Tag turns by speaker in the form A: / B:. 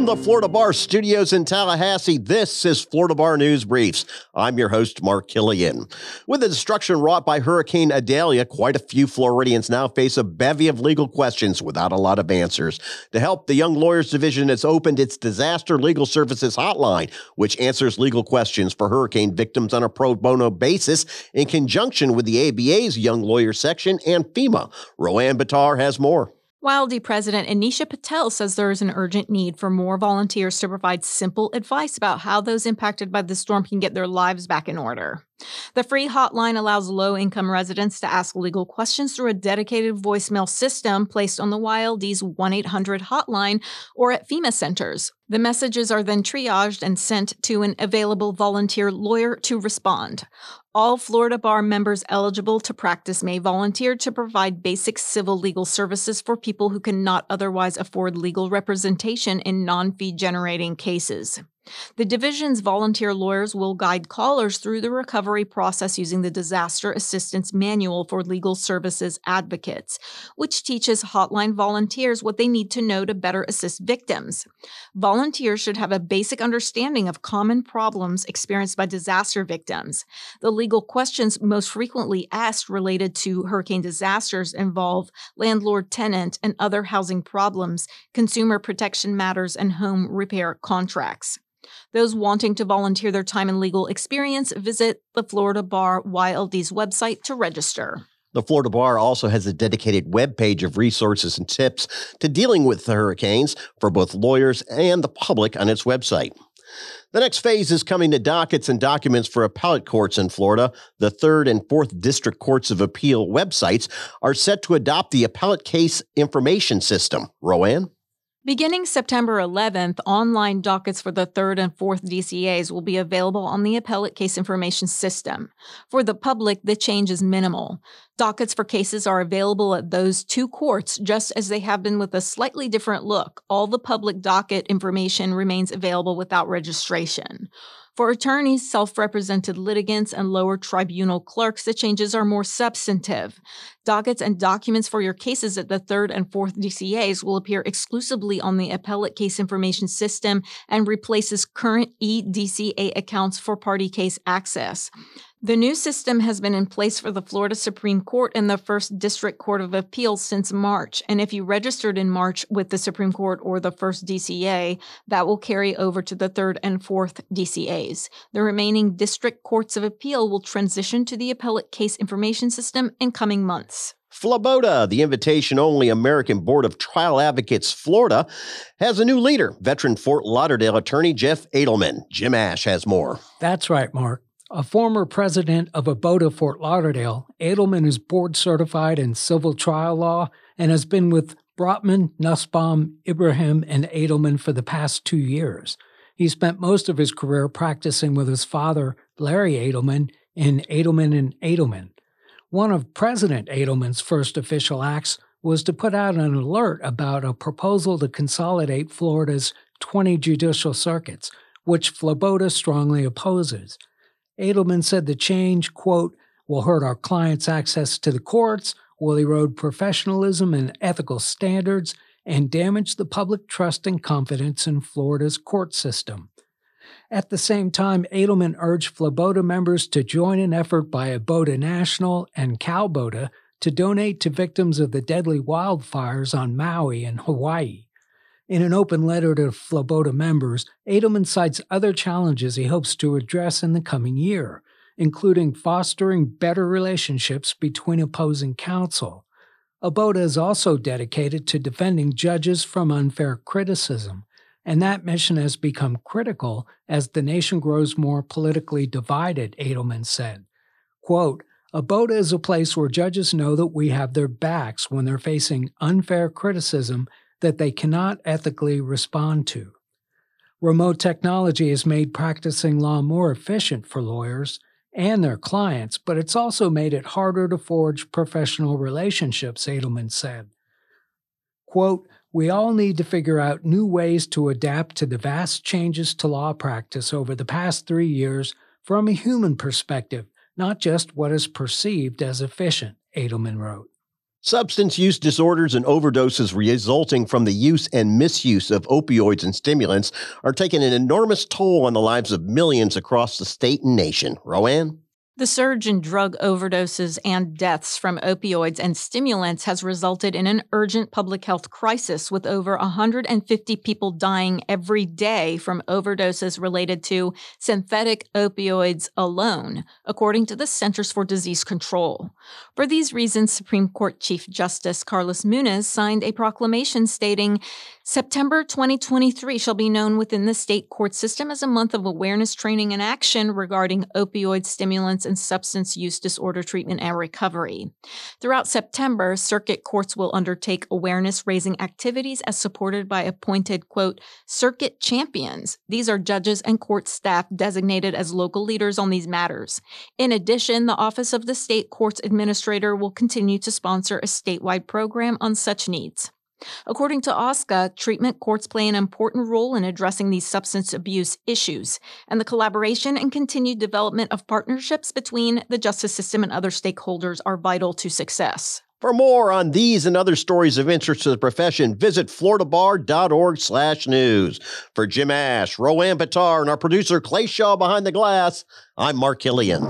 A: From the Florida Bar Studios in Tallahassee, this is Florida Bar News Briefs. I'm your host, Mark Killian. With the destruction wrought by Hurricane Idalia, quite a few Floridians now face a bevy of legal questions without a lot of answers. To help, the Young Lawyers Division has opened its Disaster Legal Services Hotline, which answers legal questions for hurricane victims on a pro bono basis in conjunction with the ABA's Young Lawyers section and FEMA. Roanne Batar has more.
B: WYLD President Anisha Patel says there is an urgent need for more volunteers to provide simple advice about how those impacted by the storm can get their lives back in order. The free hotline allows low income residents to ask legal questions through a dedicated voicemail system placed on the WYLD's 1 800 hotline or at FEMA centers. The messages are then triaged and sent to an available volunteer lawyer to respond. All Florida Bar members eligible to practice may volunteer to provide basic civil legal services for people who cannot otherwise afford legal representation in non fee generating cases. The division's volunteer lawyers will guide callers through the recovery process using the Disaster Assistance Manual for Legal Services Advocates, which teaches hotline volunteers what they need to know to better assist victims. Volunteers should have a basic understanding of common problems experienced by disaster victims. The legal questions most frequently asked related to hurricane disasters involve landlord tenant and other housing problems, consumer protection matters, and home repair contracts. Those wanting to volunteer their time and legal experience visit the Florida Bar WYLD's website to register.
A: The Florida Bar also has a dedicated web page of resources and tips to dealing with the hurricanes for both lawyers and the public on its website. The next phase is coming to dockets and documents for appellate courts in Florida. The third and fourth district courts of appeal websites are set to adopt the appellate case information system. Roanne?
B: Beginning September 11th, online dockets for the third and fourth DCAs will be available on the Appellate Case Information System. For the public, the change is minimal. Dockets for cases are available at those two courts, just as they have been with a slightly different look. All the public docket information remains available without registration. For attorneys, self represented litigants, and lower tribunal clerks, the changes are more substantive. Dockets and documents for your cases at the third and fourth DCAs will appear exclusively on the Appellate Case Information System and replaces current eDCA accounts for party case access. The new system has been in place for the Florida Supreme Court and the First District Court of Appeals since March. And if you registered in March with the Supreme Court or the First DCA, that will carry over to the third and fourth DCAs. The remaining district courts of appeal will transition to the appellate case information system in coming months.
A: FLABOTA, the invitation only American Board of Trial Advocates Florida, has a new leader, veteran Fort Lauderdale attorney Jeff Adelman. Jim Ash has more.
C: That's right, Mark. A former president of ABOTA Fort Lauderdale, Adelman is board certified in civil trial law and has been with Brotman, Nussbaum, Ibrahim, and Adelman for the past two years. He spent most of his career practicing with his father, Larry Adelman, in Adelman and Adelman. One of President Adelman's first official acts was to put out an alert about a proposal to consolidate Florida's 20 judicial circuits, which FLABOTA strongly opposes. Adelman said the change, quote, will hurt our clients' access to the courts, will erode professionalism and ethical standards, and damage the public trust and confidence in Florida's court system. At the same time, Adelman urged FLABOTA members to join an effort by ABOTA National and CalBOTA to donate to victims of the deadly wildfires on Maui and Hawaii. In an open letter to FLABOTA members, Adelman cites other challenges he hopes to address in the coming year, including fostering better relationships between opposing counsel. ABOTA is also dedicated to defending judges from unfair criticism, and that mission has become critical as the nation grows more politically divided, Adelman said. Quote, ABOTA is a place where judges know that we have their backs when they're facing unfair criticism that they cannot ethically respond to. Remote technology has made practicing law more efficient for lawyers and their clients, but it's also made it harder to forge professional relationships, Adelman said. Quote, we all need to figure out new ways to adapt to the vast changes to law practice over the past three years from a human perspective, not just what is perceived as efficient, Adelman wrote.
A: Substance use disorders and overdoses resulting from the use and misuse of opioids and stimulants are taking an enormous toll on the lives of millions across the state and nation. Rowan?
B: The surge in drug overdoses and deaths from opioids and stimulants has resulted in an urgent public health crisis with over 150 people dying every day from overdoses related to synthetic opioids alone, according to the Centers for Disease Control. For these reasons, Supreme Court Chief Justice Carlos Muñiz signed a proclamation stating September 2023 shall be known within the state court system as a month of awareness training and action regarding opioid stimulants and substance use disorder treatment and recovery. Throughout September, circuit courts will undertake awareness raising activities as supported by appointed, quote, circuit champions. These are judges and court staff designated as local leaders on these matters. In addition, the Office of the State Courts Administrator will continue to sponsor a statewide program on such needs. According to OSCA, treatment courts play an important role in addressing these substance abuse issues, and the collaboration and continued development of partnerships between the justice system and other stakeholders are vital to success.
A: For more on these and other stories of interest to the profession, visit floridabar.org slash news. For Jim Ash, Rowan Patar, and our producer Clay Shaw behind the glass, I'm Mark Killian.